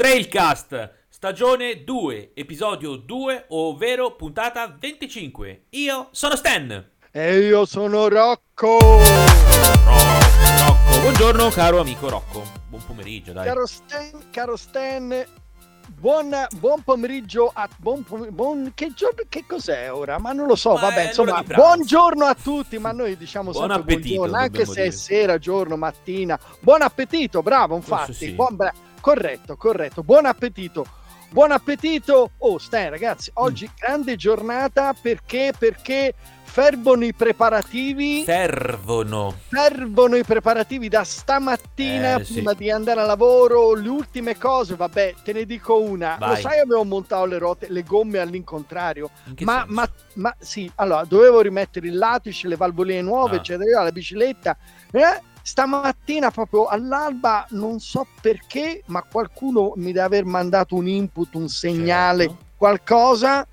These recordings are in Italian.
Trailcast, stagione 2, episodio 2, ovvero puntata 25. Io sono Stan. E io sono Rocco. Rocco, buongiorno caro amico Rocco. Buon pomeriggio, dai. Caro Stan, caro Stan, buon, buon pomeriggio a buon, buon- che, giorno, che cos'è ora? Ma non lo so, Ma vabbè, è insomma, buongiorno a tutti, ma noi diciamo Buon sempre appetito, buongiorno, anche se è dire. sera, giorno, mattina. Buon appetito, bravo, infatti. sì. Buon- bra- corretto, corretto. Buon appetito. Buon appetito. Oh, Stan, ragazzi, Mm. oggi grande giornata perché perché fervono i preparativi Servono. servono i preparativi da stamattina Eh, sì. prima di andare a lavoro, le ultime cose, vabbè, te ne dico una. Vai. Lo sai, avevo montato le ruote, le gomme all'incontrario. Ma, ma, ma sì, allora dovevo rimettere il latice, le valvoline nuove, Ah. eccetera, la bicicletta. Eh, stamattina, proprio all'alba, non so perché, ma qualcuno mi deve aver mandato un input, un segnale, Certo. qualcosa.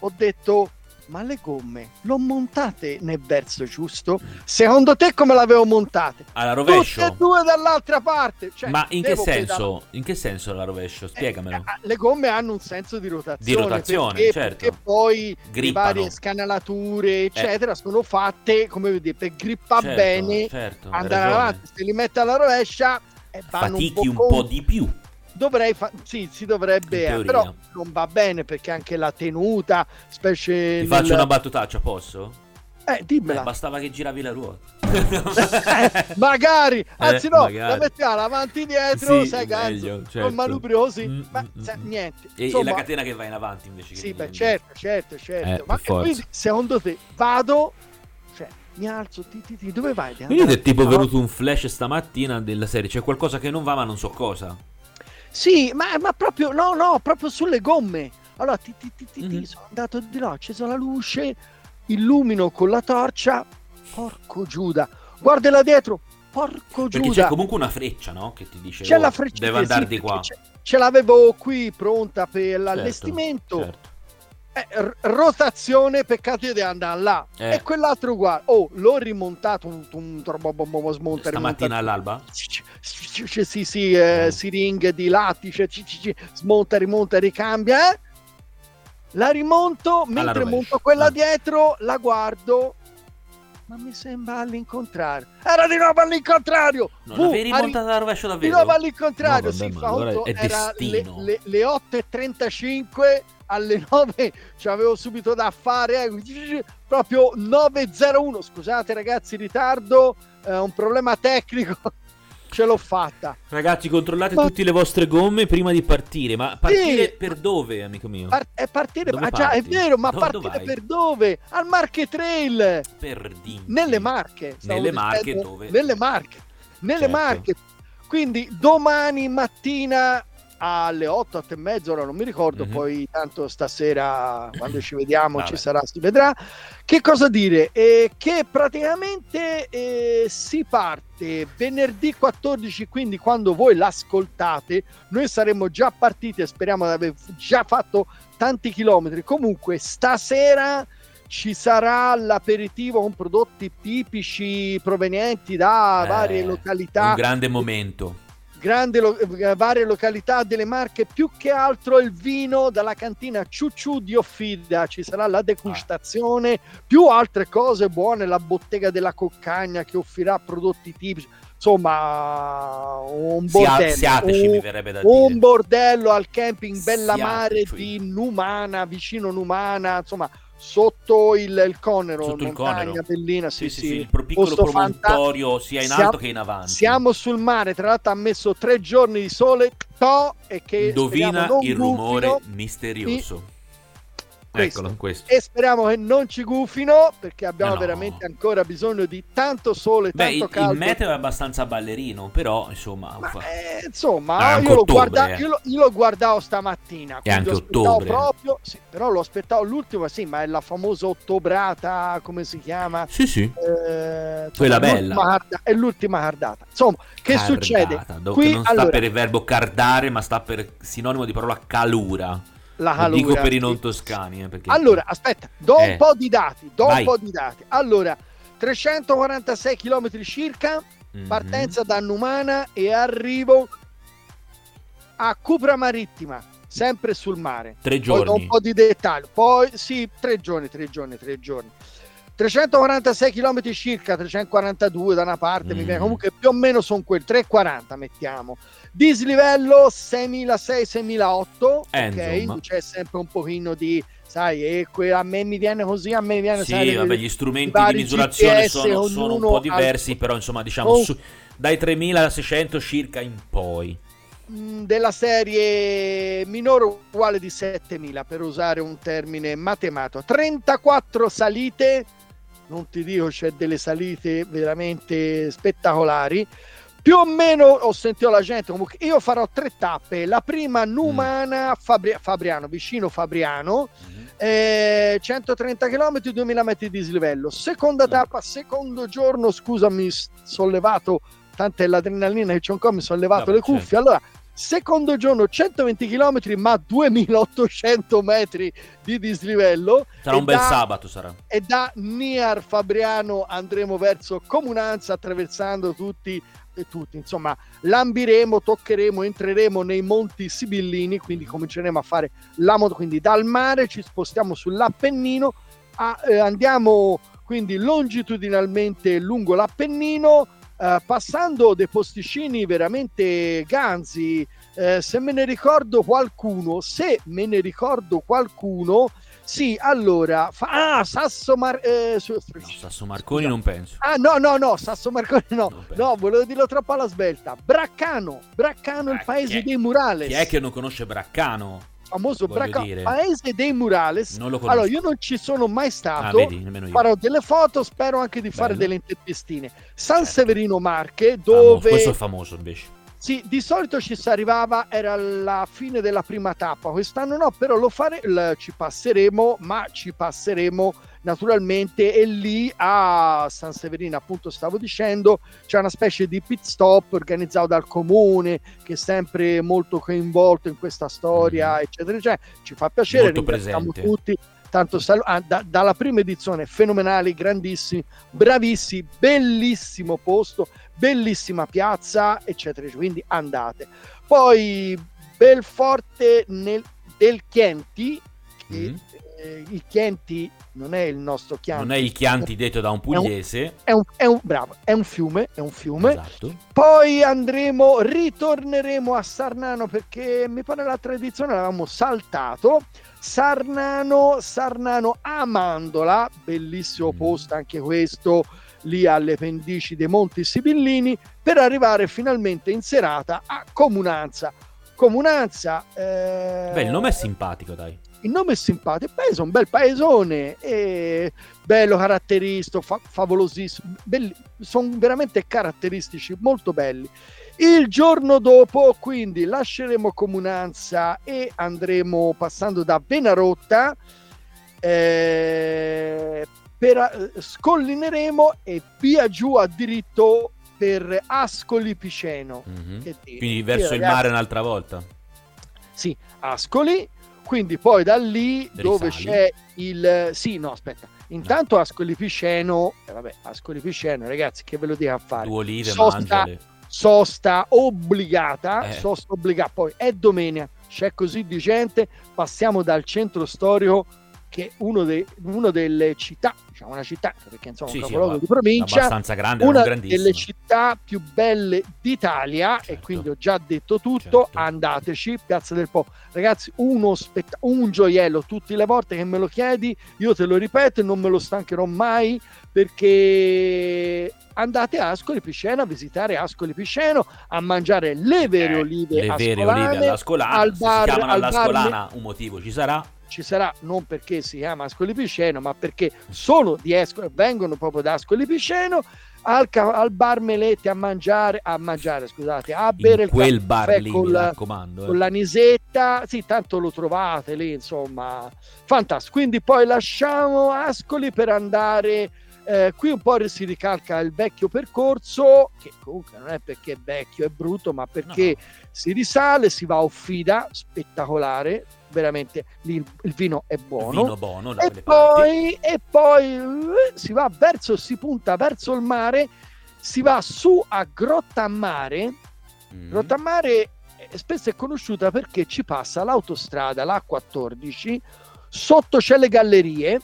Ho detto. Ma le gomme l'ho montate nel verso giusto? Secondo te come l'avevo montate? Alla Tutte rovescio. e due dall'altra parte. Cioè, Ma in che senso? In che senso la rovescio? Spiegamelo. Eh, le gomme hanno un senso di rotazione. Di rotazione, perché, certo. perché poi le varie scanalature, eccetera, sono fatte, come vedete, per grippare Certo, bene, certo, andare avanti. Se li mette alla rovescia, e vanno Fatichi un un po', po' con- di più. Dovrei fa- sì, si dovrebbe, eh, però non va bene perché anche la tenuta, specie Ti nel- faccio una battutaccia, posso? Eh, Eh, dimmela. bastava che giravi la ruota. Eh, magari, anzi no, magari. la mettiamo avanti dietro, Sì, sai cazzo, certo. con manubrio così, Mm, ma mm, sa- mm. niente. E, e Insomma, la catena che va in avanti invece Sì, beh, certo, certo, certo. Eh, Ma quindi, secondo te, vado, cioè, mi alzo, ti, ti, ti, dove vai? Quindi ti è tipo venuto un flash stamattina della serie, c'è qualcosa che non va ma non so cosa. Sì, ma, ma proprio, no, no, proprio sulle gomme. Allora, ti, ti, ti, ti, Mhm. sono andato di là, ho acceso la luce, illumino con la torcia, porco Giuda, guarda là dietro, porco Perché Giuda. c'è comunque una freccia, no? Che ti dice C'è oh, la freccia deve sì, andare di perché qua. Ce, l'avevo qui pronta per Certo, l'allestimento. certo. Eh, r- rotazione, peccato di andare là. Eh. E quell'altro uguale. Oh, l'ho rimontato. Un, un, un, smonta, Stamattina rimonta. all'alba? Sì, sì, sì, eh, Eh. siringhe di lattice, ci, ci, ci, smonta, rimonta, ricambia. eh. La rimonto, mentre monto quella Ah. dietro, la guardo. Ma mi sembra all'incontrario. Era di nuovo all'incontrario. Non Bu, l'avevi rimontata alla rovescia di davvero? nuovo all'incontrario, No, vabbè, si fa allora conto, era le, destino. le, le 8.35 alle 9 ci avevo subito da fare eh, proprio 9.01 scusate ragazzi ritardo eh, un problema tecnico ce l'ho fatta Ragazzi, controllate Ma- tutte le vostre gomme prima di partire. Ma partire Sì. per dove, amico mio? Par- è partire Dove ah, già è vero ma Dove- partire dove vai? per dove? al Marche Trail per Dinti. nelle Marche Nelle Marche dove? nelle Marche nelle Certo. Marche quindi domani mattina alle 8, 8 e mezza, ora non mi ricordo, Mhm. poi tanto stasera quando ci vediamo ci sarà, si vedrà. Che cosa dire? Eh, che praticamente eh, si parte venerdì 14, quindi quando voi l'ascoltate, noi saremo già partiti e speriamo di aver già fatto tanti chilometri. Comunque stasera ci sarà l'aperitivo con prodotti tipici provenienti da Eh, varie Un località grande momento. Lo- eh, varie località delle marche, più che altro il vino dalla cantina Ciucciù di Offida, ci sarà la degustazione, più altre cose buone, la bottega della Coccagna che offrirà prodotti tipici, insomma un bordello, siateci, un, mi verrebbe da un dire. bordello al camping Bella Mare di Numana, vicino Numana, insomma sotto il, il Conero, Sotto il montagna Conero. bellina, Sì, sì, sì, sì. il piccolo promontorio sia in Siamo- alto che in avanti. Siamo sul mare, tra l'altro ha messo tre giorni di sole, to, e che Indovina il rumore misterioso. Questo. Eccolo, questo. e speriamo che non ci gufino perché abbiamo No. veramente ancora bisogno di tanto sole, Beh, tanto il, caldo. il meteo è abbastanza ballerino, però insomma... Ma, eh, insomma, io, lo ottobre, guarda- eh. io lo, io lo guardavo stamattina. quindi anche ottobre. Proprio, sì, però lo aspettavo l'ultimo, sì, ma è la famosa ottobrata, come si chiama? Sì, sì. Eh, Quella insomma, bella. l'ultima carda- è l'ultima cardata. Insomma, che Cardata, succede? Qui, non sta allora, per il verbo cardare, ma sta per sinonimo di parola calura. La Lo calura, dico per i non toscani. eh, perché- Allora, aspetta, do Eh. un po' di dati, do Vai. un po' di dati. Allora, 346 km circa, Mhm. partenza da Numana e arrivo a Cupra Marittima, sempre sul mare. Tre Poi do giorni. un po' di dettaglio. Poi sì, tre giorni, tre giorni, tre giorni. 346 km circa, 342 da una parte, mi Mm. viene comunque più o meno sono quel 340 mettiamo. Dislivello 6006-6008, Eh, ok, c'è sempre un pochino di, sai, e que- a me mi viene così, a me mi viene, Sì, sai, vabbè, gli strumenti di misurazione GPS, sono, sono un po' diversi, al- però insomma diciamo Oh. su- dai 3600 circa in poi. mh, della serie minore o uguale di 7000 per usare un termine matematico 34 salite non ti dico c'è delle salite veramente spettacolari. Più o meno ho sentito la gente comunque io farò tre tappe. La prima Numana Fabri- Fabriano vicino Fabriano eh, 130 km 2000 metri di dislivello. Seconda Mm. tappa secondo giorno scusami sollevato tanta è l'adrenalina che c'è un po' mi sono levato Vabbè, le cuffie. allora secondo giorno 120 km ma 2800 metri di dislivello Sarà un bel da- sabato, sarà. e da Niar Fabriano andremo verso Comunanza attraversando tutti e tutti insomma lambiremo toccheremo entreremo nei monti sibillini quindi cominceremo a fare la moto quindi dal mare ci spostiamo sull'Appennino a- eh, andiamo quindi longitudinalmente lungo l'Appennino eh, passando dei posticini veramente ganzi eh, se me ne ricordo qualcuno se me ne ricordo qualcuno sì, allora, fa- ah, Sasso Mar... eh, su- No, Sasso Marconi non penso. Ah, no, no, no, Sasso Marconi no. No, volevo dirlo troppo alla svelta. Braccano, Braccano, il Eh, paese chi è- dei Murales. Chi è che non conosce Braccano? Famoso dire? paese dei Murales. Allora, io non ci sono mai ah, stato. vedi, nemmeno io. Farò delle foto, spero anche di fare Bello. delle intervistine. San Certo. Severino Marche, dove Questo è famoso invece. sì, di solito ci si arrivava, era la fine della prima tappa, quest'anno no, però lo fare, ci passeremo, ma ci passeremo naturalmente e lì a San Severino, appunto stavo dicendo, c'è una specie di pit stop organizzato dal comune che è sempre molto coinvolto in questa storia, Mhm. eccetera, eccetera. Ci fa piacere, Molto ringraziamo presente. tutti. Tanto sal- ah, da- dalla prima edizione fenomenali, grandissimi, bravissimi, bellissimo posto, bellissima piazza, eccetera. eccetera. Quindi andate. Poi Belforte nel, del Chienti, che Mm. Eh, il Chienti non è il nostro Chianti, Non è il Chianti detto da un pugliese. è un, è un- bravo, è un fiume, è un fiume. Esatto. Poi andremo, ritorneremo a Sarnano perché mi pare l'altra edizione l'avevamo saltato. Sarnano, Sarnano Amandola, bellissimo Mm. posto anche questo, lì alle pendici dei Monti Sibillini, per arrivare finalmente in serata a Comunanza. Comunanza, eh, Beh, il nome è simpatico, dai. Il nome è simpatico, paese, un bel paesone, bello, caratteristico, fa- favolosissimo, sono veramente caratteristici, molto belli. Il giorno dopo, quindi, lasceremo Comunanza e andremo passando da Benarotta, eh, per, scollineremo e via giù a diritto per Ascoli Piceno. Mhm. Dire, Quindi qui, verso il ragazzi, mare un'altra volta. sì, Ascoli, quindi poi da lì dove Risali. c'è il... Sì, no, aspetta. Intanto Ascoli Piceno, eh, vabbè, Ascoli Piceno, ragazzi, che ve lo dico a fare? Due olive, Sosta- mangiale. Sosta obbligata, Eh. sosta obbligata, poi è domenica, c'è così di gente, passiamo dal centro storico che è uno, dei- uno delle città, diciamo una città, perché insomma Sì, un sì, capoluogo abba- di provincia, Abbastanza grande, una delle città più belle d'Italia e Certo. quindi ho già detto tutto Certo. andateci Piazza del Po ragazzi uno spett- un gioiello tutte le volte che me lo chiedi io te lo ripeto e non me lo stancherò mai perché andate a Ascoli Piscena a visitare Ascoli Pisceno a mangiare le vere Eh, olive le vere olive alla scolana. al bar- si chiamano al alla bar- scolana, un motivo ci sarà. Ci sarà non perché si chiama Ascoli Pisceno, ma perché sono di Ascoli, vengono proprio da Ascoli Pisceno al, al bar Meletti a mangiare, a mangiare, scusate, a bere In il quel caffè bar lì, con la- raccomando. eh. con l'anisetta, sì, tanto lo trovate lì, insomma, fantastico. Quindi poi lasciamo Ascoli per andare. eh, qui un po' si ricalca il vecchio percorso, che comunque non è perché è vecchio e brutto, ma perché si risale, si va a Offida, spettacolare, veramente lì il, vino è buono. Vino buono, E poi, e poi eh, si va verso, si punta verso il mare, si va su a Grottammare. Mm. Grottammare, eh, spesso è conosciuta perché ci passa l'autostrada, la 14, sotto c'è le gallerie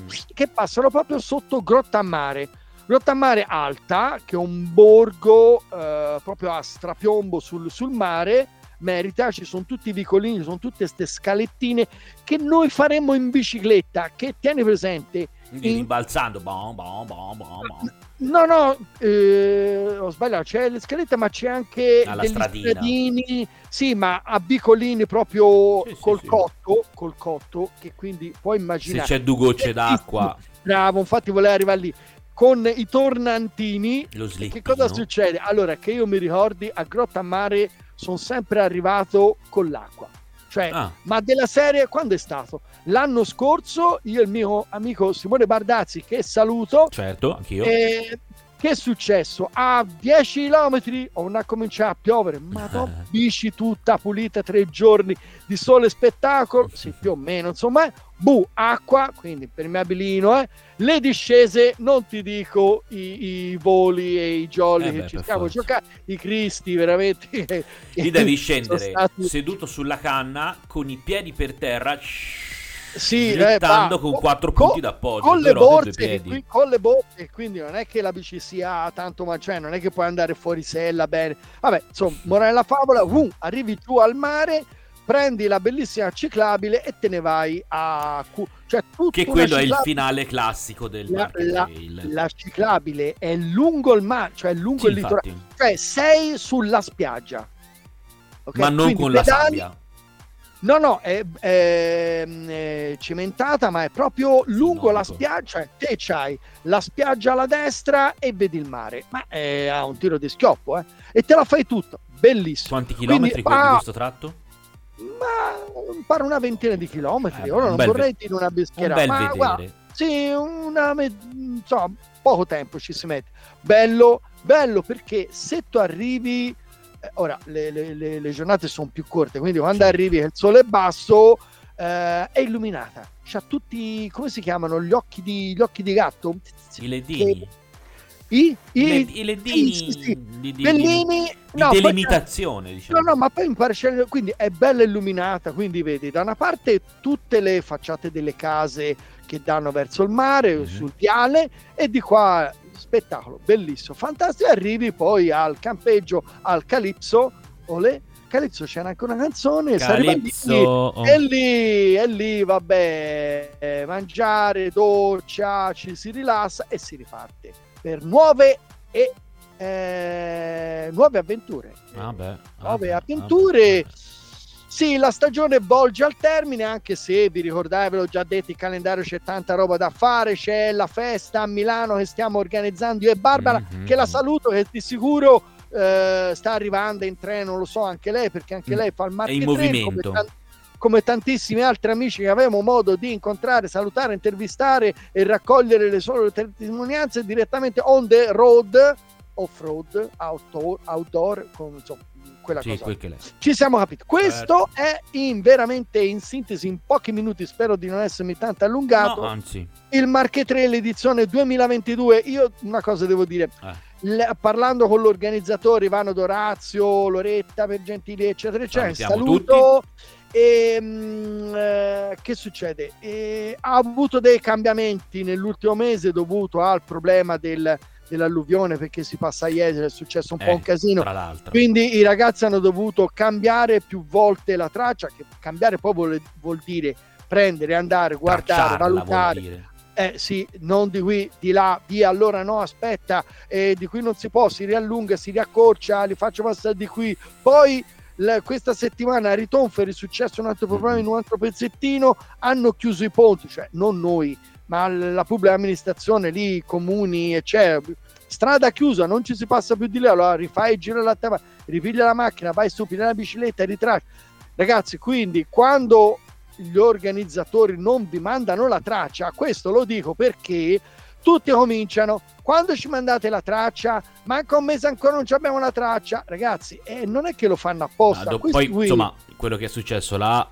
mm. che passano proprio sotto Grotta Mare. Grotta Mare Alta, che è un borgo eh, proprio a strapiombo sul, sul mare, merita, ci sono tutti i vicolini, sono tutte queste scalettine che noi faremmo in bicicletta, che tieni presente. Quindi in... rimbalzando, bom, bom, bom, bom, No, no, eh, ho sbagliato, c'è le scalette ma c'è anche Alla degli stradina. stradini, sì, ma a bicolini proprio Sì, sì, col sì. cotto, col cotto, che quindi puoi Se immaginare. c'è due gocce d'acqua, Bravo, infatti volevo arrivare lì. Con i tornantini, lo che cosa succede? Allora, che io mi ricordi, a Grotta Mare sono sempre arrivato con l'acqua. Cioè, Ah, ma della serie quando è stato? L'anno scorso io e il mio amico Simone Bardazzi, che saluto, certo, anch'io. eh, che è successo? A 10 km ho una cominciato a piovere, ma no, bici tutta pulita, tre giorni di sole spettacolo, sì, più o meno, insomma, bu, acqua, quindi impermeabilino, eh. le discese, non ti dico i, i voli e i jolly Eh che beh, ci stiamo giocando, i cristi veramente. Lì devi scendere stati- seduto sulla canna con i piedi per terra, Sì, eh, slittando va, con co- quattro punti d'appoggio. con le borse, qui- con le borse, quindi non è che la bici sia tanto, ma cioè non è che puoi andare fuori sella bene. Vabbè, insomma, morale della favola, vum, arrivi giù al mare, prendi la bellissima ciclabile e te ne vai a cioè Che quello è il finale classico del La, la- la ciclabile è lungo il mare, cioè lungo Sì, il litorale, cioè sei sulla spiaggia. Ok? Ma non Quindi con la pedali- sabbia. No, no, è, è, è cimentata, ma è proprio lungo la nautico. spiaggia. Cioè, te c'hai la spiaggia alla destra e vedi il mare, ma è a un tiro di schioppo, eh? E te la fai tutto, bellissimo. Quanti Quindi, chilometri quelli di ah, questo tratto? Ma pare una ventina di chilometri. Eh, Ora un non vorrei dire una Un beschera, bel ma vedere. guarda, sì, una insomma, poco tempo ci si mette. Bello, bello perché se tu arrivi, eh, ora le, le- le- le giornate sono più corte, quindi quando Certo. arrivi che il sole è basso, eh, è illuminata. C'ha tutti, come si chiamano, gli occhi di, gli occhi di gatto? I ledini. I, i, I, i ledini sì, sì, sì. di, di- bellini, di- no, poi- delimitazione, diciamo. No, no, ma poi impari a scegliere, quindi è bella illuminata, quindi vedi da una parte tutte le facciate delle case che danno verso il mare, Mhm. sul viale, e di qua spettacolo, bellissimo, fantastico, e arrivi poi al campeggio, al Calipso, olè, Calipso c'è anche una canzone, lì, Calypso. oh. e lì, e lì, vabbè, eh, mangiare, doccia, ci si rilassa e si riparte per nuove e eh, nuove avventure. Vabbè, Nuove vabbè, avventure. vabbè. Sì, la stagione volge al termine, anche se vi ricordate, ve l'ho già detto, il calendario c'è tanta roba da fare, c'è la festa a Milano che stiamo organizzando io e Barbara, Mhm. che la saluto, che di sicuro eh, sta arrivando in treno, lo so anche lei, perché anche Mm. lei fa il È marketing in movimento. come, come tantissimi altri amici che avevamo modo di incontrare, salutare, intervistare e raccogliere le loro testimonianze direttamente on the road, off-road, outdoor, outdoor con, insomma, quella Sì, cosa. quel. Ci siamo capiti. Questo Certo. è in veramente in sintesi, in pochi minuti, spero di non essermi tanto allungato. No, anzi. Il Marche 3, l'edizione 2022. Io una cosa devo dire, Eh. Le- parlando con l'organizzatore Ivano Dorazio, Loretta per Gentili, eccetera, eccetera, saluto. E, mm, eh, che succede? E ha avuto dei cambiamenti nell'ultimo mese dovuto al problema del- dell'alluvione perché si passa a Jesolo, è successo un po' Eh, un casino. Tra l'altro. Quindi i ragazzi hanno dovuto cambiare più volte la traccia, che cambiare poi vuol, vuol dire prendere, andare, guardare, Tracciarla, valutare. Eh sì, non di qui, di là, via, allora no, aspetta, eh, di qui non si può, si riallunga, si riaccorcia, li faccio passare di qui. Poi la- questa settimana a Ritonfer è risuccesso un altro problema in un altro pezzettino, hanno chiuso i ponti, cioè non noi, ma la pubblica amministrazione lì, i comuni, eccetera. Strada chiusa, non ci si passa più di lì, allora rifai il giro tavola, ripiglia la macchina, vai su, piglia la bicicletta e ritraccia. Ragazzi, quindi quando gli organizzatori non vi mandano la traccia, questo lo dico perché tutti cominciano quando ci mandate la traccia manca un mese ancora non ci abbiamo la traccia ragazzi eh, non è che lo fanno Ah, apposta do- questi poi, qui- insomma, quello che è successo là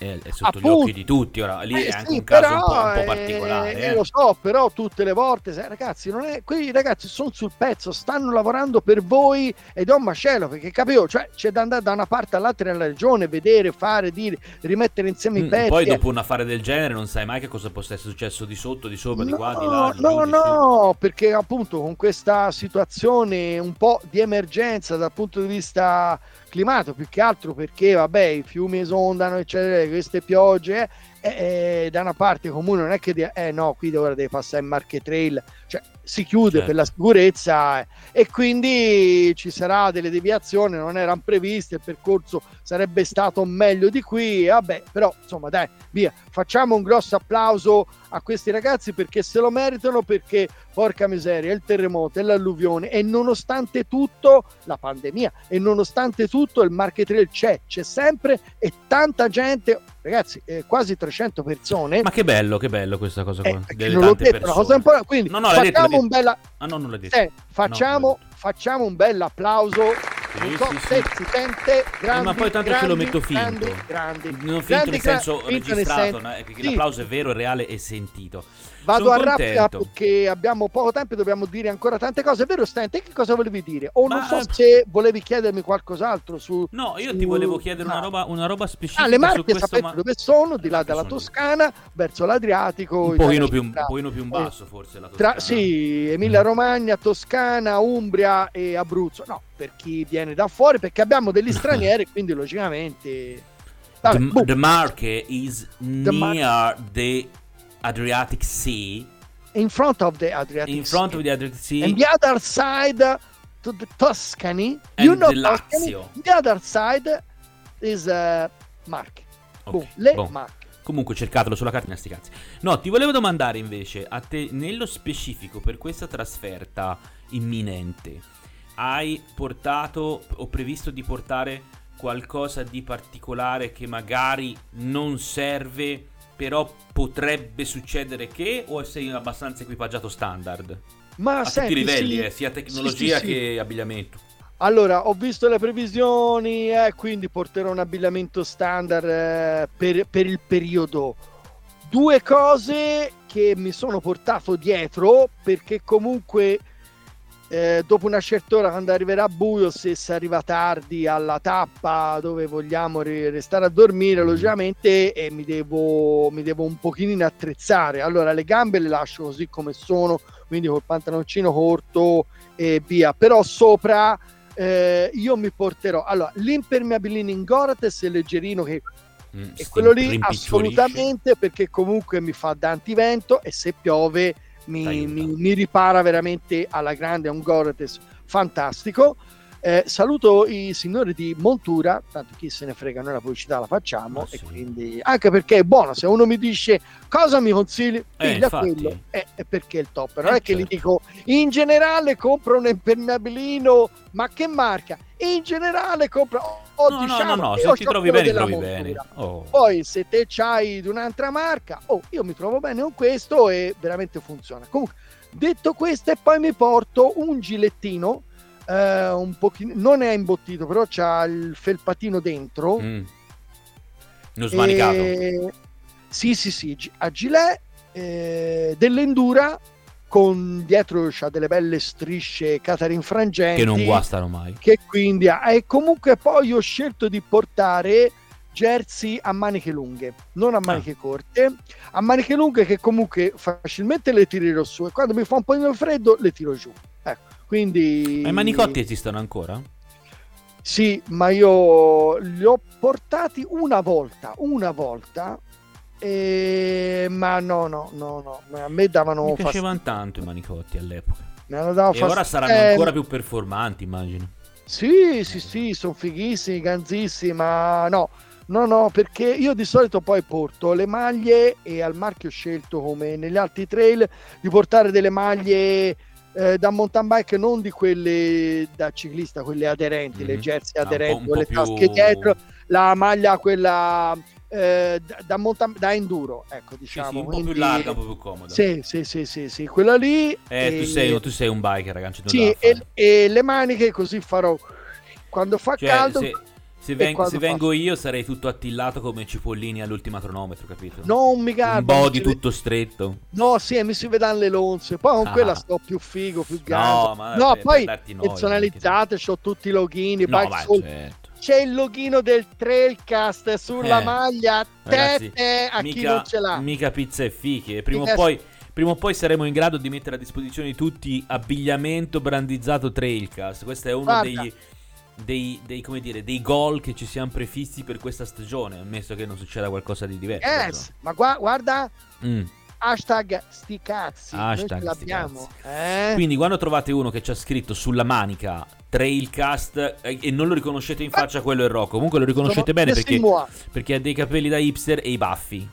È, è sotto Appunto. gli occhi di tutti, ora lì Eh, è anche sì, un caso un po', un po' particolare. eh, eh. lo so, però tutte le volte, sai, ragazzi, non è, quei ragazzi sono sul pezzo, stanno lavorando per voi ed è un macello, perché capivo, cioè c'è da andare da una parte all'altra nella regione, vedere, fare, dire, rimettere insieme Mm, i pezzi. Poi dopo un affare del genere non sai mai che cosa possa essere successo di sotto, di sopra, di qua, di No, là. Di no, giù, su. no, perché appunto con questa situazione un po' di emergenza dal punto di vista climatico, più che altro perché vabbè i fiumi esondano, eccetera, queste piogge, eh, eh, da una parte comune non è che di- eh no, qui ora devi passare in Marche Trail, cioè si chiude Certo. per la sicurezza eh, e quindi ci sarà delle deviazioni, non erano previste, il percorso sarebbe stato meglio di qui, vabbè, però insomma dai, via, facciamo un grosso applauso a questi ragazzi perché se lo meritano, perché porca miseria, il terremoto e l'alluvione e nonostante tutto la pandemia e nonostante tutto il market trail c'è, c'è sempre e tanta gente, ragazzi, eh, quasi 300 persone. Ma che bello, che bello questa cosa eh, qua. delle non l'ho detto, una persone. cosa importante, quindi No, no, detto, facciamo l'hai un bella Ah no, detto. eh, facciamo, facciamo un bel applauso Sì, so sì, se sì. si sente grandi, Eh, ma poi tanto ce lo grandi, metto finto. grandi, grandi, Non finto grandi, nel senso nel registrato, che sì. l'applauso è vero, è reale e sentito. Vado a rapida contento. perché abbiamo poco tempo e dobbiamo dire ancora tante cose. È vero, Stan, te che cosa volevi dire? O non Ma- so se volevi chiedermi qualcos'altro su... No, io su- ti volevo chiedere una Ah. roba, una roba specifica Ah, le Marche sapete ma- dove sono? Di là Marche dalla sono. Toscana, verso l'Adriatico. un pochino più, un pochino più in basso forse la Tra, Toscana. sì, Emilia Romagna, Toscana, Umbria e Abruzzo. No, per chi viene da fuori, perché abbiamo degli stranieri, quindi logicamente... Vabbè, The, the Marche is Mar- near the Adriatic Sea, in front of the Adriatic in front Sea. of the Adriatic Sea. and the other side to the Tuscany. And you know the Tuscany. Lazio. The other side is uh, Marche. Ok, Boom, le boh. Marche. Comunque cercatelo sulla cartina sti cazzi. No, ti volevo domandare invece a te nello specifico per questa trasferta imminente. Hai portato o previsto di portare qualcosa di particolare che magari non serve, però potrebbe succedere che o sei abbastanza equipaggiato standard? Ma A senti, tutti i livelli, sì, eh, sia tecnologia sì, sì. che abbigliamento. Allora, ho visto le previsioni, eh, quindi porterò un abbigliamento standard eh, per, per il periodo. Due cose che mi sono portato dietro perché comunque eh, dopo una certa ora quando arriverà buio se si arriva tardi alla tappa dove vogliamo ri- restare a dormire logicamente eh, mi, devo, mi devo un pochino attrezzare. Allora le gambe le lascio così come sono quindi col pantaloncino corto e via. Però sopra eh, io mi porterò. Allora l'impermeabilino in Gore-Tex è leggerino che Mm, e quello lì assolutamente perché comunque mi fa da antivento e se piove mi, mi- mi ripara veramente alla grande, è un Gore-Tex fantastico. Eh, saluto i signori di Montura, tanto chi se ne frega, noi la pubblicità la facciamo e sì. quindi anche perché è buono, se uno mi dice cosa mi consigli, Eh, piglia quello, è, è perché è il top, non Eh, è che gli certo. dico in generale compro un impermeabilino, ma che marca? In generale compro, o No, no, diciamo, no, no, io se ti trovi bene, trovi Montura. bene. Oh. Poi se te c'hai di un'altra marca, oh, io mi trovo bene con questo e veramente funziona. Comunque, detto questo, e poi mi porto un gilettino, eh, un pochino, non è imbottito, però c'ha il felpatino dentro. Mm. Non smanicato. E- Sì, sì, sì, a gilet eh, dell'Endura con dietro c'ha delle belle strisce catarinfrangenti Che non guastano mai. che quindi ha e comunque poi ho scelto di portare jersey a maniche lunghe non a maniche corte a maniche lunghe che comunque facilmente le tirerò su e quando mi fa un po' di freddo le tiro giù ecco quindi Ma i manicotti esistono ancora? sì ma io li ho portati una volta una volta e... ma no no no no a me davano Mi fastidio piacevano tanto i manicotti all'epoca. hanno dato E ora fastidio. saranno Eh, ancora più performanti, immagino. Sì, sì, sì, sono fighissimi, ganzissimi, ma no, no, no, perché io di solito poi porto le maglie e al marchio ho scelto come negli altri trail di portare delle maglie eh, da mountain bike, non di quelle da ciclista, quelle aderenti, le Mhm. jersey aderenti con le più- tasche dietro, la maglia quella eh, da, mountain- da enduro, ecco, Sì, diciamo. sì, un po' quindi- più larga, un po' più comoda. Sì, sì, sì, sì, sì, quella lì. Eh, tu e- sei, tu sei un biker, ragazzi. sì, e, e le maniche così farò quando fa Cioè, caldo. se, Se, ven- se vengo io sarei tutto attillato come Cipollini all'ultima cronometro, capito? Non mi garba. Un body tutto stretto. No, sì, mi si vedono le lonze. Poi con ah. quella sto più figo, più grande. No, ma no per, poi per personalizzate, ho tutti i login. No, poi sol- certo. C'è il login del Trailcast sulla eh. maglia. Ragazzi, te, a mica, chi non ce l'ha. Mica pizza e fiche. Prima o poi prima o poi saremo in grado di mettere a disposizione di tutti abbigliamento brandizzato Trailcast. Questo è uno Guarda, degli dei, dei, come dire, dei gol che ci siamo prefissi per questa stagione, ammesso che non succeda qualcosa di diverso. Yes, ma gu- guarda, mm. hashtag sti cazzi, hashtag l'abbiamo. Eh? Quindi quando trovate uno che ci ha scritto sulla manica Trailcast eh, e non lo riconoscete in faccia, quello è Rocco. Comunque lo riconoscete bene perché, perché, ha dei capelli da hipster e i baffi.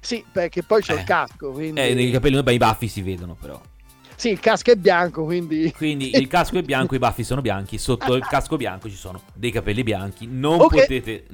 Sì, perché poi c'è eh. il casco. Quindi... Eh, dei capelli, beh, i baffi si vedono però. Sì, il casco è bianco, quindi... Quindi il casco è bianco, i baffi sono bianchi, sotto il casco bianco ci sono dei capelli bianchi, non okay. potete...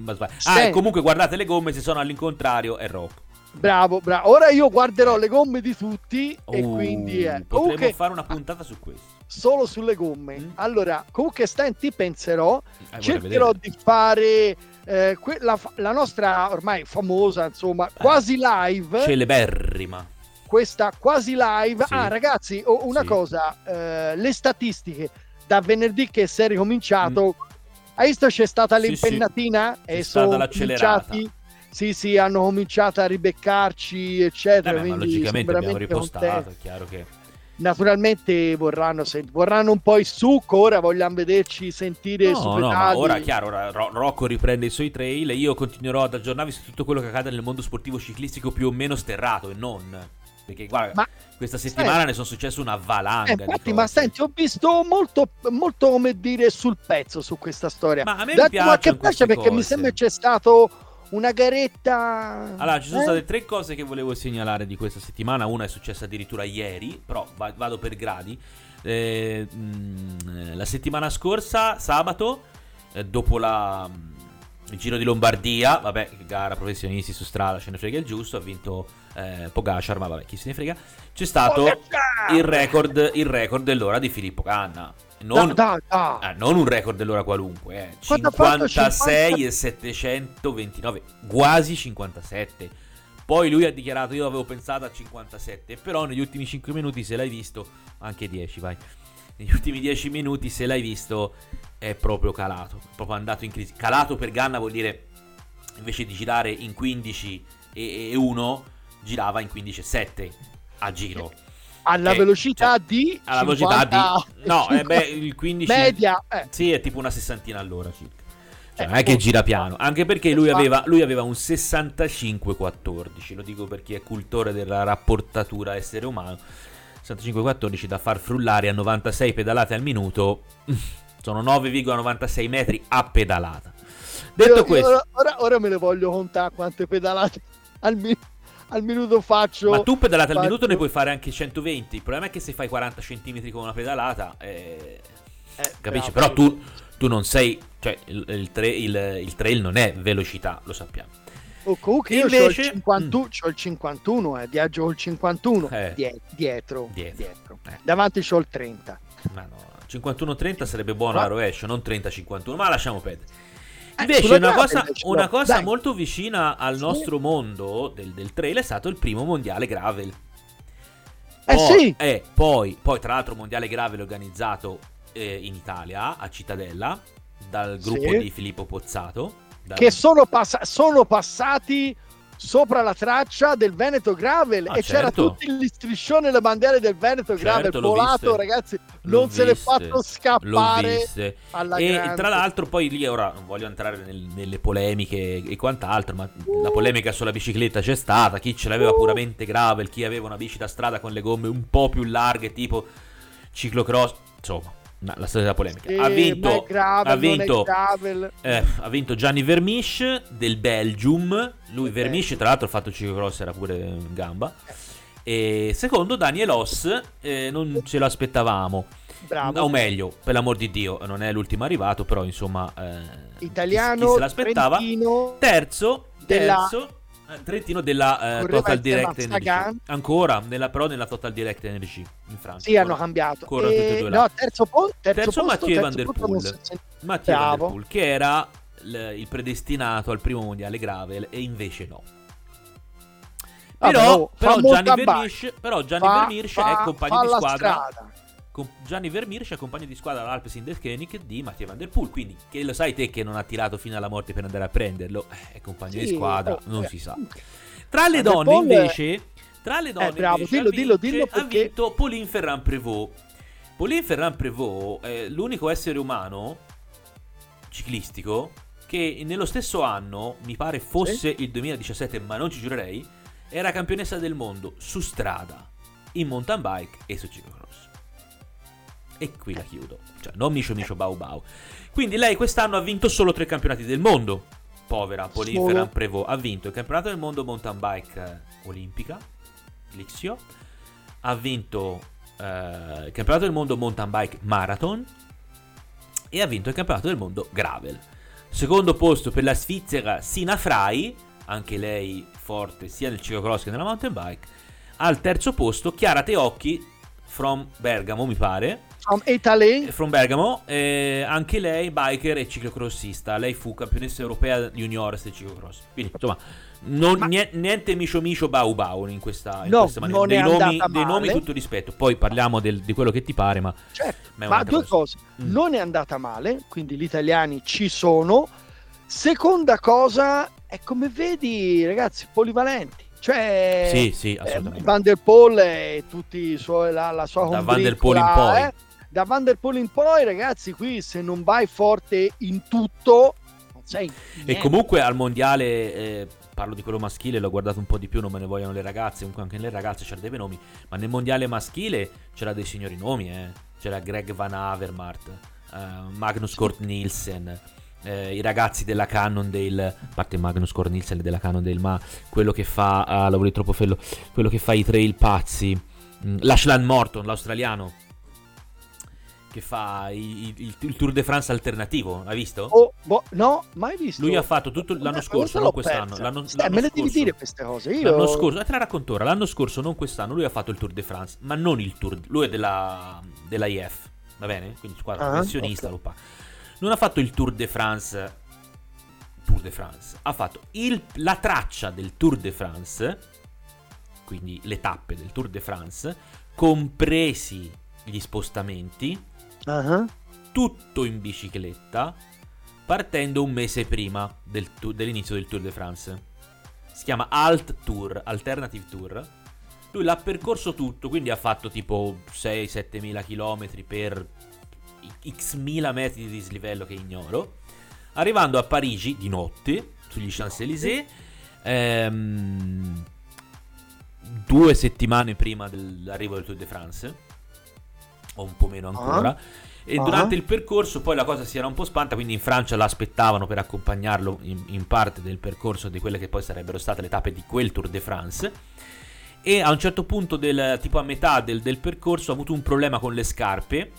Ah, e comunque guardate le gomme, se sono all'incontrario è rock. Bravo, bravo. Ora io guarderò le gomme di tutti uh, e quindi... È... Potremmo okay. fare una puntata su questo. Solo sulle gomme. Mm. Allora, comunque stenti, penserò, eh, cercherò di fare... Eh, que- la, la, nostra ormai famosa, insomma, eh. quasi live. Celeberrima questa quasi live. Sì. Ah, ragazzi, oh, una sì. cosa, eh, le statistiche da venerdì che si è ricominciato. Mm. Hai visto c'è stata sì, l'impennatina e sono cominciati sì, sì, hanno cominciato a ribeccarci, eccetera. Eh beh, logicamente abbiamo ripostato, contenti. è chiaro che naturalmente vorranno, vorranno, un po' il succo. Ora vogliamo vederci sentire no, no, ma ora chiaro, ora Rocco riprende i suoi trail e io continuerò ad aggiornarvi su tutto quello che accade nel mondo sportivo ciclistico più o meno sterrato e non. Perché guarda, ma, questa settimana senti, ne sono successe una valanga. Eh, infatti, ma senti, ho visto molto, molto, come dire, sul pezzo su questa storia. Ma a me Dati piace perché cose. mi sembra c'è stato una garetta. Allora, ci sono eh? state tre cose che volevo segnalare di questa settimana. Una è successa addirittura ieri, però vado per gradi. Eh, mh, la settimana scorsa, sabato, eh, dopo la, il Giro di Lombardia, vabbè, gara professionisti su strada, ce ne frega il giusto, ha vinto eh, Pogacar, ma vabbè, chi se ne frega. C'è stato il record, il record dell'ora di Filippo Canna. Non, da, da, da. Eh, non un record dell'ora qualunque, eh. 56 e 729, quasi 57. Poi lui ha dichiarato: Io avevo pensato a 57, però negli ultimi 5 minuti, se l'hai visto, anche 10, vai. Negli ultimi 10 minuti, se l'hai visto, è proprio calato. È proprio andato in crisi. Calato per Ganna vuol dire invece di girare in 15 e, e 1 girava in 15,7 a giro. Alla eh, velocità cioè, di alla 50, velocità di no, eh, beh, il 15 media, eh. Sì, è tipo una sessantina all'ora circa. Cioè, non è che gira piano, anche perché lui aveva, lui aveva un 65-14, lo dico per chi è cultore della rapportatura essere umano. 65-14 da far frullare a 96 pedalate al minuto sono 9,96 metri a pedalata. Detto io, questo, io ora, ora, me le voglio contare quante pedalate al minuto al minuto faccio. Ma tu pedalate faccio... al minuto ne puoi fare anche 120. Il problema è che se fai 40 cm con una pedalata, eh, eh, capisci? Però, però tu, tu, non sei. Cioè, il, il, tra- il, il, trail non è velocità, lo sappiamo. Oh, comunque io invece... ho il 51, mm. c'ho il 51 eh, viaggio col 51 eh. Die- dietro, dietro. dietro. Eh. davanti c'ho il 30 ma no 51-30 sarebbe buono a rovescio non 30-51 ma lasciamo perdere eh, Invece una cosa, una cosa molto vicina al nostro mondo del, del, trail è stato il primo mondiale gravel. Eh poi, sì! Eh, poi, poi, tra l'altro, mondiale gravel organizzato eh, in Italia, a Cittadella, dal gruppo sì. di Filippo Pozzato. Dal... Che sono, pass- sono passati sopra la traccia del Veneto Gravel ah, e certo. c'era tutti gli striscioni e le bandiere del Veneto certo, Gravel volato ragazzi non l'ho se l'è fatto scappare e grande. tra l'altro poi lì ora non voglio entrare nel, nelle polemiche e quant'altro ma uh. la polemica sulla bicicletta c'è stata chi ce l'aveva uh. puramente gravel chi aveva una bici da strada con le gomme un po' più larghe tipo ciclocross insomma No, la storia della polemica. Sì, ha, vinto, gravel, ha, vinto, eh, ha vinto Gianni Vermisch del Belgium. Lui, Vermisch, tra l'altro, ha fatto ciclocross, era pure in gamba. E secondo Daniel Oss, eh, non ce l'aspettavamo. Bravo. O meglio, per l'amor di Dio, non è l'ultimo arrivato, però insomma, eh, italiano, chi, chi se l'aspettava. Terzo, terzo eh, Trentino della uh, Total Direct Energy. Ancora, nella, però nella Total Direct Energy in Francia. Sì, hanno cambiato. E... No, terzo, po- terzo, terzo posto, Mathieu Van Der Poel. Mathieu Van Der Poel, che era l- il predestinato al primo mondiale gravel e invece no. Però, però, però Gianni molta Vermeersch, però Gianni Fa- fa- è compagno di squadra strada. Gianni Vermeersch è compagno di squadra all'Alpes in der König di Mattia Van Der Poel, quindi che lo sai te che non ha tirato fino alla morte per andare a prenderlo, eh, è compagno di Sì, squadra, oh, non eh, si sa. Tra le donne invece, tra le donne Eh, bravo, invece dillo, ha, dillo, vince- dillo ha perché- vinto Pauline Ferrand Prévot. Pauline Ferrand Prévot è l'unico essere umano ciclistico che nello stesso anno, mi pare fosse il 2017, ma non ci giurerei, era campionessa del mondo su strada, in mountain bike e su ciclocross. E qui la chiudo. Cioè, non Micio Micio Bau Bau. Quindi lei quest'anno ha vinto solo tre campionati del mondo. Povera. Ferrand Prévot. Ha vinto il campionato del mondo mountain bike eh, olimpica, l'Ixio. Ha vinto eh, il campionato del mondo mountain bike marathon. E ha vinto il campionato del mondo gravel. Secondo posto per la svizzera Sina Frai, anche lei forte sia nel ciclocross che nella mountain bike. Al terzo posto Chiara Teocchi from Bergamo, mi pare. From Italy, From Bergamo, eh, anche lei biker e ciclocrossista. Lei fu campionessa europea juniores del ciclocross. Quindi, insomma, non- Ma- nie- niente micio micio bau bau in questa, in No, questa maniera. non Dei è nomi, dei nomi tutto rispetto. Poi parliamo del- di quello che ti pare, ma, certo. ma due cosa. cose, Mm. non è andata male, quindi gli italiani ci sono. Seconda cosa, è come vedi, ragazzi, polivalenti. Cioè, Sì, sì, eh, assolutamente. Van der Poel e tutti i suoi, la, la sua Da Van der Poel in poi. eh. Da Van der Poel in poi, ragazzi, qui se non vai forte in tutto, non sei E niente. comunque al mondiale, eh, parlo di quello maschile, l'ho guardato un po' di più, non me ne vogliono le ragazze, comunque anche le ragazze c'erano dei bei nomi, ma nel mondiale maschile c'era dei signori nomi, eh. c'era Greg Van Avermaet, eh, Magnus Kort Nielsen, eh, i ragazzi della Cannondale, a parte Magnus Kort Nielsen della Cannondale, ma quello che fa, ah, lavori troppo fello, quello che fa i trail pazzi, mm, Lachlan Morton, l'australiano. Che fa i- i- il, il Tour de France alternativo, hai visto? Oh, boh, no, mai visto. Lui ha fatto tutto l'anno scorso, non quest'anno. L'anno, Eh, l'anno me le devi dire queste cose. Io... L'anno scorso, eh, te la racconto ora. L'anno scorso, non quest'anno, lui ha fatto il Tour de France, ma non il Tour. Lui è della, della IF, va bene? Quindi squadra Ah, professionista, ok. lo fa. Non ha fatto il Tour de France. Tour de France. Ha fatto il- la traccia del Tour de France, quindi le tappe del Tour de France, compresi gli spostamenti, Ah, tutto in bicicletta partendo un mese prima del tu- dell'inizio del Tour de France. Si chiama Alt Tour, Alternative Tour. Lui l'ha percorso tutto, quindi ha fatto tipo 6-7 mila km per x mila metri di dislivello che ignoro. Arrivando a Parigi di notte, sugli Champs-Élysées, ehm, due settimane prima dell'arrivo del Tour de France, o un po' meno ancora. E Ah. durante il percorso poi la cosa si era un po' spanta, quindi in Francia l'aspettavano per accompagnarlo in, in parte del percorso di quelle che poi sarebbero state le tappe di quel Tour de France. E a un certo punto, del, tipo a metà del, del percorso, ha avuto un problema con le scarpe.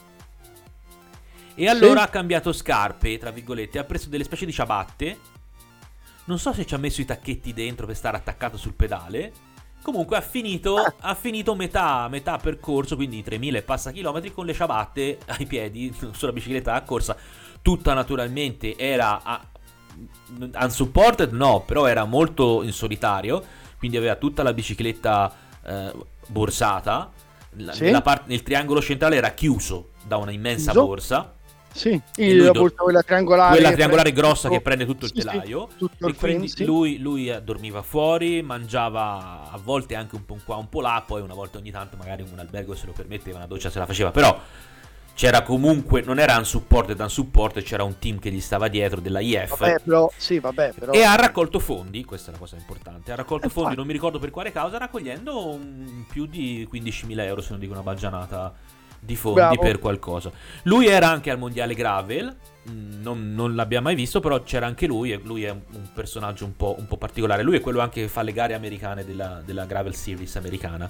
E allora ha cambiato scarpe, tra virgolette, ha preso delle specie di ciabatte. Non so se ci ha messo i tacchetti dentro per stare attaccato sul pedale. Comunque ha finito, ha finito metà, metà percorso, quindi 3000 e passa chilometri, con le ciabatte ai piedi sulla bicicletta a corsa. Tutta naturalmente era a- unsupported, no, però era molto in solitario. Quindi aveva tutta la bicicletta eh, borsata. La- Sì. parte- nel triangolo centrale era chiuso da una immensa Chiuso. borsa. Sì, il, la do- quella triangolare. quella triangolare prende grossa che prende tutto il sì, sì, telaio. tutto E il quindi sì. lui, lui, eh, dormiva fuori, mangiava a volte anche un po' qua, un po' là, poi una volta ogni tanto magari un albergo se lo permetteva, una doccia se la faceva, però c'era comunque, non era unsupported, unsupported, c'era un team che gli stava dietro della IF. Vabbè, però, sì, vabbè, però. E ha raccolto fondi, questa è la cosa importante. Ha raccolto Eh, fondi, infatti. non mi ricordo per quale causa, raccogliendo un- più di 15.000 euro, se non dico una baggianata di fondi Bravo. per qualcosa. Lui era anche al mondiale Gravel, mm, non, non l'abbiamo mai visto, però c'era anche lui. E lui è un, un personaggio un po', un po' particolare. Lui è quello anche che fa le gare americane della, della Gravel Series americana,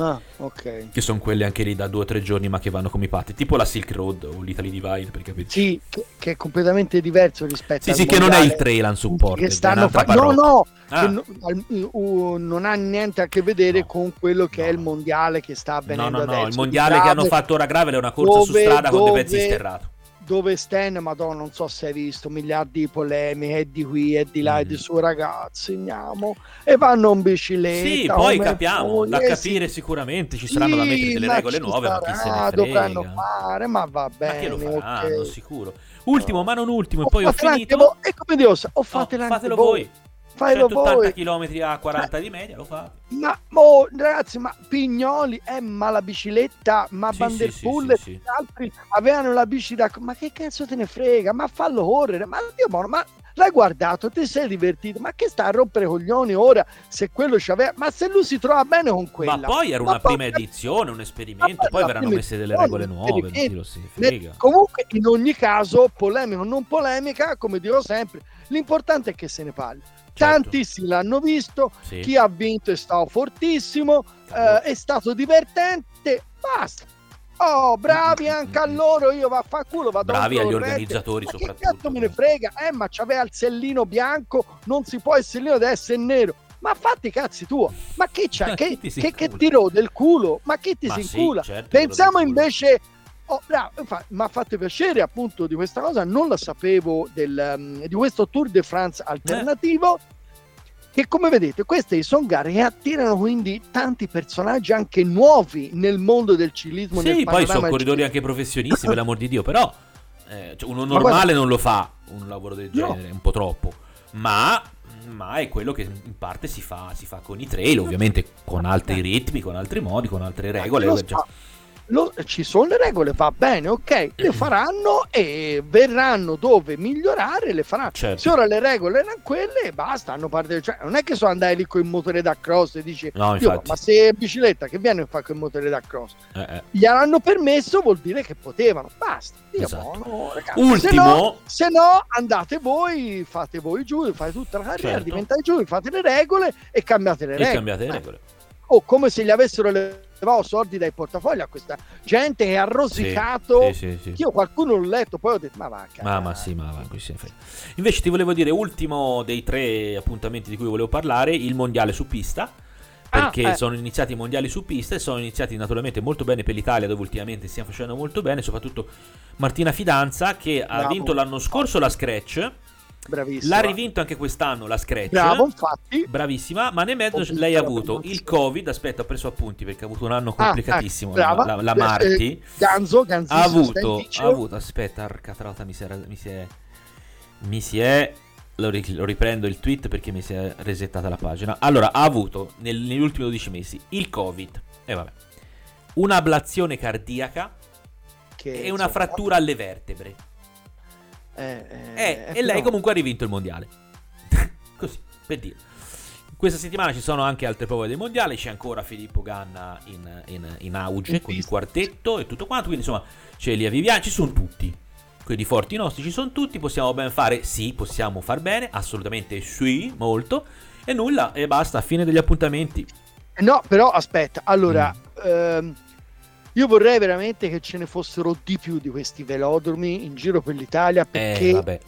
Ah, ok. che sono quelle anche lì da due o tre giorni, ma che vanno come i patti, tipo la Silk Road o l'Italy Divide, per capirci. Sì, che, che è completamente diverso rispetto Sì, al sì, che non è il mondiale trail unsupported, che stanno fa- No, no, Ah. no- uh, non ha niente a che vedere No. con quello che No, è il no. mondiale che sta No, avvenendo no, no, adesso. il di mondiale che hanno fatto ora Gravel è una corsa su dove- strada con dei dove- pezzi sterrati. Dove Stan, madonna, non so se hai visto, miliardi di polemiche, e di qui e di là mm. e di mm. su, ragazzi, andiamo, e vanno in bicicletta. Sì, poi capiamo, da capire sì. sicuramente, ci saranno sì, da mettere delle regole nuove, ma chi se ne frega. dovranno fare, ma va bene. Ma che lo faranno, okay. sicuro. Ultimo, ma non ultimo, e poi ho finito. E come Dio, o fatelo, oh, fatelo voi. Fatelo 180 km a 40 cioè, di media lo fate. Ma oh, ragazzi, ma Pignoli, eh, ma la bicicletta, ma sì, Van der Poel sì, sì, altri avevano la bici da ma che cazzo te ne frega? Ma fallo correre, ma Dio buono, ma l'hai guardato, ti sei divertito, ma che sta a rompere coglioni ora se quello c'aveva, ma se lui si trova bene con quella. Ma poi era una prima edizione, un esperimento, poi verranno messe delle regole nuove, frega. Comunque in ogni caso, polemica o non polemica, come dirò sempre, l'importante è che se ne parli. Certo. Tantissimi l'hanno visto, sì. chi ha vinto è stato fortissimo, eh, è stato divertente, basta. Oh, bravi anche a loro, io vaffanculo vado Bravi agli organizzatori ma soprattutto. Che cazzo me ne frega? Eh, ma c'aveva il sellino bianco, non si può il sellino deve essere nero. Ma fatti i cazzi tuo, ma che c'è? che, che, che, che ti rode il culo? Ma chi ti ma si sì, incula? Certo, Pensiamo invece Oh, bravo, mi ha fatto piacere appunto di questa cosa, non la sapevo del, um, di questo Tour de France alternativo. Eh. Che come vedete, queste sono gare che attirano quindi tanti personaggi anche nuovi nel mondo del ciclismo. Sì, poi sono corridori anche professionisti, per l'amor di Dio, però eh, cioè uno normale guarda, non lo fa un lavoro del genere, no. un po' troppo. Ma ma è quello che in parte si fa, si fa con i trail, ovviamente con altri ritmi, con altri modi, con altre regole. Lo, lo, ci sono le regole, va bene, ok, le faranno e verranno dove migliorare, le faranno. Certo. Se ora le regole erano quelle, basta, hanno parte, cioè, non è che sono andati lì con il motore da cross e dici, no, ma se bicicletta che viene a fare con il motore da cross, eh, eh. gli hanno permesso, vuol dire che potevano, basta. Dio esatto. buono, Ultimo, se no, se no, andate voi, fate voi giù, fate tutta la carriera, certo. diventate giù, fate le regole e cambiate le regole. E cambiate le regole. Eh o come se gli avessero levato soldi dai portafogli a questa gente che ha rosicato. Sì, sì, sì, Io qualcuno l'ho letto, poi ho detto: Ma va, ma, ma sì, ma va, così Invece ti volevo dire, ultimo dei tre appuntamenti di cui volevo parlare, il mondiale su pista. Perché ah, eh. sono iniziati i mondiali su pista e sono iniziati naturalmente molto bene per l'Italia, dove ultimamente stiamo facendo molto bene, soprattutto Martina Fidanza, che Bravo. ha vinto l'anno scorso la Scratch Bravissima. L'ha rivinto anche quest'anno la Scratch. Bravo, infatti. Bravissima, ma nel mezzo lei ha avuto il Covid. Aspetta, ho preso appunti perché ha avuto un anno complicatissimo. Ah, ecco, la, la, la, Marti. Eh, Ganzo, Ganzo. Ha avuto, ha avuto, aspetta, arca trota, mi si è, mi si è, mi si è lo, riprendo il tweet perché mi si è resettata la pagina. Allora, ha avuto nel, negli ultimi 12 mesi il Covid. E eh, vabbè. Un'ablazione cardiaca che, e una frattura alle vertebre. Eh, eh, eh, e lei comunque ha rivinto il mondiale. Così, per dire. Questa settimana ci sono anche altre prove del mondiale. C'è ancora Filippo Ganna in, in, in auge in con il quartetto e tutto quanto. Quindi insomma c'è Elia Viviani, ci sono tutti. Quelli forti nostri ci sono tutti. Possiamo ben fare? Sì, possiamo far bene. Assolutamente sì, molto. E nulla, e basta. Fine degli appuntamenti. No, però aspetta. Allora, mm. ehm, io vorrei veramente che ce ne fossero di più di questi velodromi in giro per l'Italia perché eh,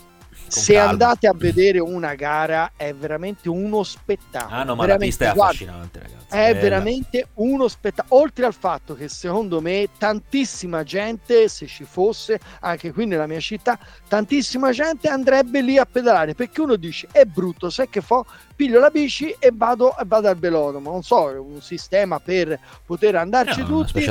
se calma. andate a vedere una gara è veramente uno spettacolo. Ah no, ma veramente, la pista è guarda, affascinante, ragazzi. È Bella. veramente uno spettacolo. Oltre al fatto che secondo me tantissima gente, se ci fosse, anche qui nella mia città, tantissima gente andrebbe lì a pedalare perché uno dice è brutto, sai che fa? piglio la bici e vado, vado al velodromo. Non so, un sistema per poter andarci no, tutti.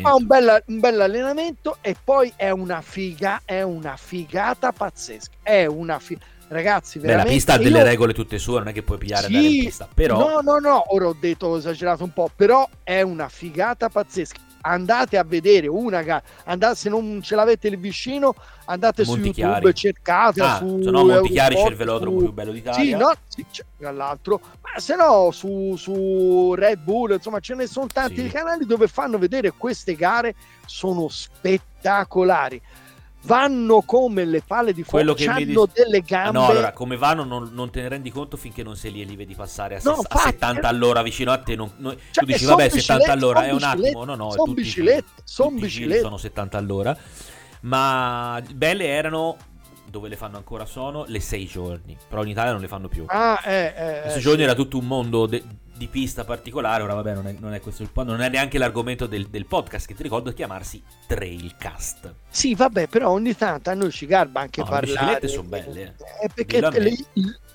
Ma un bel, un bel allenamento e poi è una figa, è una figata pazzesca. È una figata ragazzi Beh, la pista ha delle io... regole tutte sue non è che puoi pigliare sì, in pista però no no no ora ho detto ho esagerato un po' però è una figata pazzesca. Andate a vedere una gara, andate, se non ce l'avete lì vicino, andate Monti su YouTube, cercate ah, su se no Montichiari c'è il velodromo su... più bello d'Italia. Sì, no, sì, tra l'altro, ma se no su, su Red Bull, insomma, ce ne sono tanti sì. canali dove fanno vedere queste gare sono spettacolari vanno come le palle di fuoco, che hanno dice... delle gambe. No, allora, come vanno non, non, te ne rendi conto finché non sei lì e li vedi passare a, no, ses- a 70 all'ora vicino a te. Non, non... Cioè, tu dici, vabbè, 70 all'ora è un attimo. No, no, sono biciclette, sono biciclette. Sono 70 all'ora. Ma belle erano dove le fanno ancora sono le 6 giorni. Però in Italia non le fanno più. Ah, eh, eh, 6 eh, giorni sì. era tutto un mondo de- di pista particolare. Ora, vabbè, non è, non è questo il non è neanche l'argomento del, del, podcast che ti ricordo chiamarsi Trailcast. Sì, vabbè, però ogni tanto a noi ci garba anche no, parlare. Le sono belle. Eh, perché le,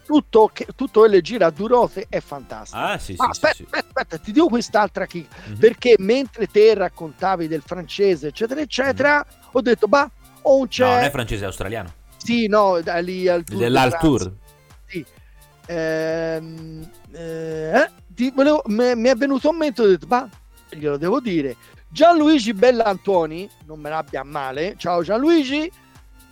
tutto, che, tutto le gira a Durote è fantastico. Ah, sì, ah, sì, aspetta, sì, aspetta, aspetta, ti dico quest'altra chicca. Mm-hmm. Perché mentre te raccontavi del francese, eccetera, eccetera, mm-hmm. ho detto, bah, o c'è... No, non è francese, è australiano. Sì, no, da lì al tour. Dell'Altour. Sì. Ehm, eh, volevo, me, mi è venuto in mente, ho detto, ma glielo devo dire. Gianluigi Bellantoni, non me l'abbia male, ciao Gianluigi,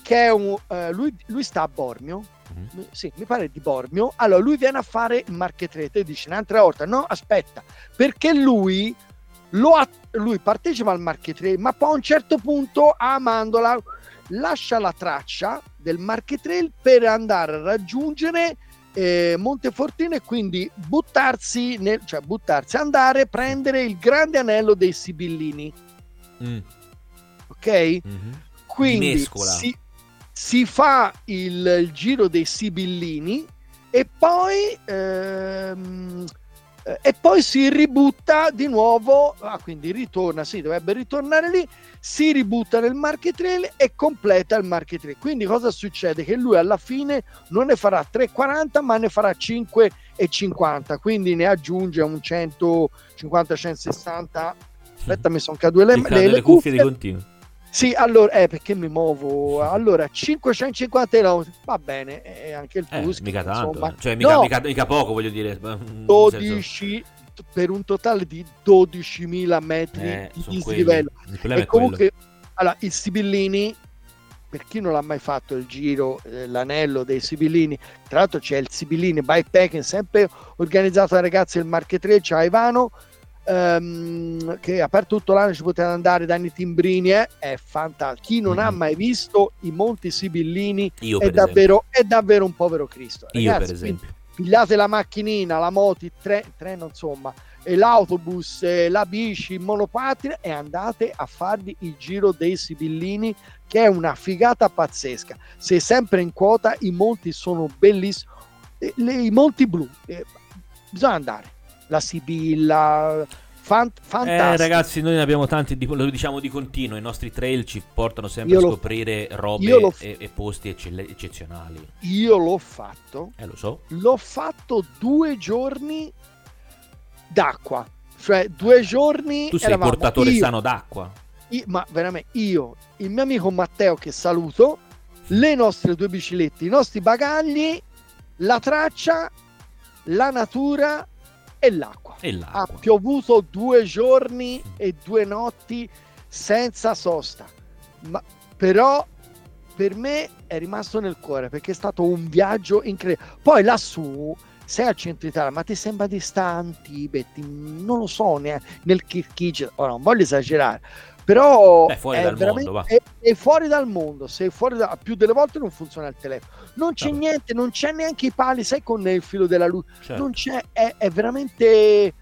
che è un, eh, lui, lui, sta a Bormio, mm-hmm. sì, mi pare di Bormio, allora lui viene a fare marchetrete e dice un'altra volta, no, aspetta, perché lui, ha, lui partecipa al marchetrete, ma poi a un certo punto, amandola, lascia la traccia del marchetrail per andare a raggiungere eh, Montefortino e quindi buttarsi, nel, cioè buttarsi, andare a prendere il grande anello dei Sibillini. Mm. Ok? Mm-hmm. Quindi si, si, fa il, il, giro dei Sibillini e poi ehm, eh, e poi si ributta di nuovo, ah, quindi ritorna, sì, dovrebbe ritornare lì, si ributta nel market trail e completa il market trail. Quindi cosa succede? Che lui alla fine non ne farà 3,40 ma ne farà 5,50, quindi ne aggiunge un 150, 160. Aspetta, mi sono cadute le, le, le, le cuffie di continuo sì, allora, eh, perché mi muovo? Allora, 550 euro, va bene, e anche il Tusk. Eh, mica tanto, insomma. cioè mica, no, mica, mica, poco, voglio dire. 12, per un totale di 12.000 metri eh, di dislivello. E comunque, allora, il Sibillini, per chi non l'ha mai fatto il giro, eh, l'anello dei Sibillini, tra l'altro c'è il Sibillini Bikepacking, sempre organizzato da ragazzi del Marche 3, c'è Ivano, ehm, che aperto tutto l'anno ci potete andare da Timbrini eh? è fantastico. Chi non mm-hmm. ha mai visto i Monti Sibillini è, davvero, è, davvero, un povero Cristo. Ragazzi, Io per esempio. pigliate la macchinina, la moto, il tre, treno insomma e l'autobus, la bici, il monopattino e andate a farvi il giro dei Sibillini che è una figata pazzesca. Sei sempre in quota, i monti sono bellissimi. I monti blu eh, bisogna andare la Sibilla. Fant- eh, ragazzi, noi ne abbiamo tanti, lo diciamo di continuo. I nostri trail ci portano sempre io a scoprire robe f- e, e, posti ecce- eccezionali. Io l'ho fatto. Eh, lo so. L'ho fatto due giorni d'acqua. Cioè, due giorni. Tu sei portatore io, sano d'acqua. Io, ma veramente io, il mio amico Matteo, che saluto, le nostre due biciclette, i nostri bagagli, la traccia, la natura e l'acqua. e l'acqua. Ha piovuto due giorni e due notti senza sosta, ma però per me è rimasto nel cuore perché è stato un viaggio incredibile. Poi lassù sei al centro Italia, ma ti sembra di stare in Tibet, non lo so, nel Kirghizistan, ora non voglio esagerare, però è fuori è dal mondo, è, è, fuori dal mondo, se fuori da, più delle volte non funziona il telefono, non c'è no. niente, non c'è neanche i pali, sai con il filo della luce, certo. non c'è, è, è veramente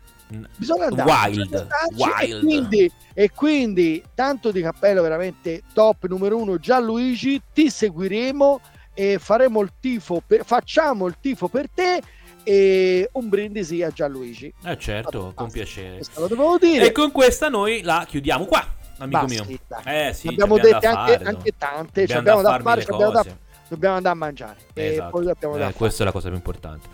bisogna andare wild, wild. E, quindi, e quindi tanto di cappello veramente top numero uno Gianluigi ti seguiremo e faremo il tifo per, facciamo il tifo per te e un brindisi a Gianluigi. Eh certo con piacere. Lo dovevo dire. E con questa noi la chiudiamo qua amico mio. Eh sì, abbiamo detto anche, anche, tante, abbiamo, abbiamo da, fare, abbiamo da, dobbiamo andare a mangiare. Esatto. Eh, questa è la cosa più importante.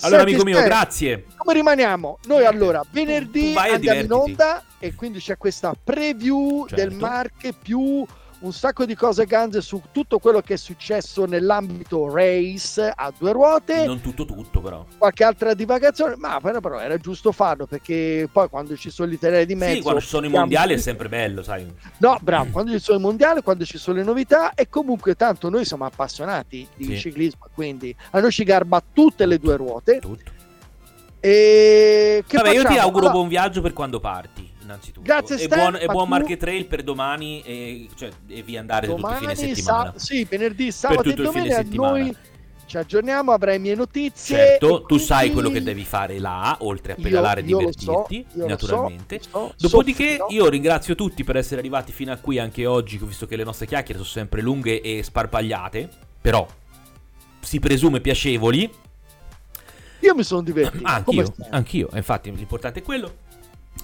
Allora, Senti, amico mio, grazie. Come rimaniamo? Noi allora venerdì andiamo in onda e quindi c'è questa preview certo. del Marche più un sacco di cose ganze su tutto quello che è successo nell'ambito race a due ruote. Non tutto tutto però. Qualche altra divagazione, ma però era giusto farlo perché poi quando ci sono gli italiani di mezzo... Sì, quando ci sono i mondiali è sempre bello, sai. No, bravo, quando ci sono i mondiali, quando ci sono le novità e comunque tanto noi siamo appassionati di sì. ciclismo, quindi a noi ci garba tutte le due ruote. Tutto. E che Vabbè, facciamo? io ti auguro allora... buon viaggio per quando parti innanzitutto. Grazie e Steph, buon, e buon Market Trail per domani e, cioè, e via andare domani, tutti i fine settimana. Sa- sì, venerdì, sabato e domenica noi ci aggiorniamo, avrai mie notizie. Certo, tu quindi... sai quello che devi fare là, oltre a pedalare e divertirti, so, naturalmente. So, so, Dopodiché io ringrazio tutti per essere arrivati fino a qui anche oggi, visto che le nostre chiacchiere sono sempre lunghe e sparpagliate, però si presume piacevoli. Io mi sono divertito. Anch'io, anch'io, infatti l'importante è quello.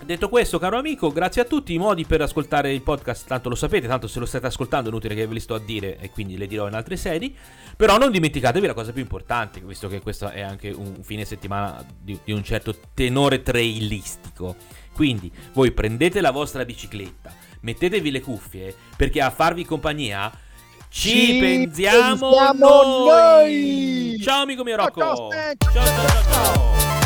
Detto questo, caro amico, grazie a tutti. I modi per ascoltare il podcast, tanto lo sapete, tanto se lo state ascoltando, è inutile che ve li sto a dire e quindi le dirò in altre sedi. Però non dimenticatevi la cosa più importante, visto che questo è anche un fine settimana di, di un certo tenore trailistico. Quindi voi prendete la vostra bicicletta, mettetevi le cuffie, perché a farvi compagnia ci, ci pensiamo, pensiamo noi. noi. Ciao amico mio Rocco. ciao ciao ciao. ciao.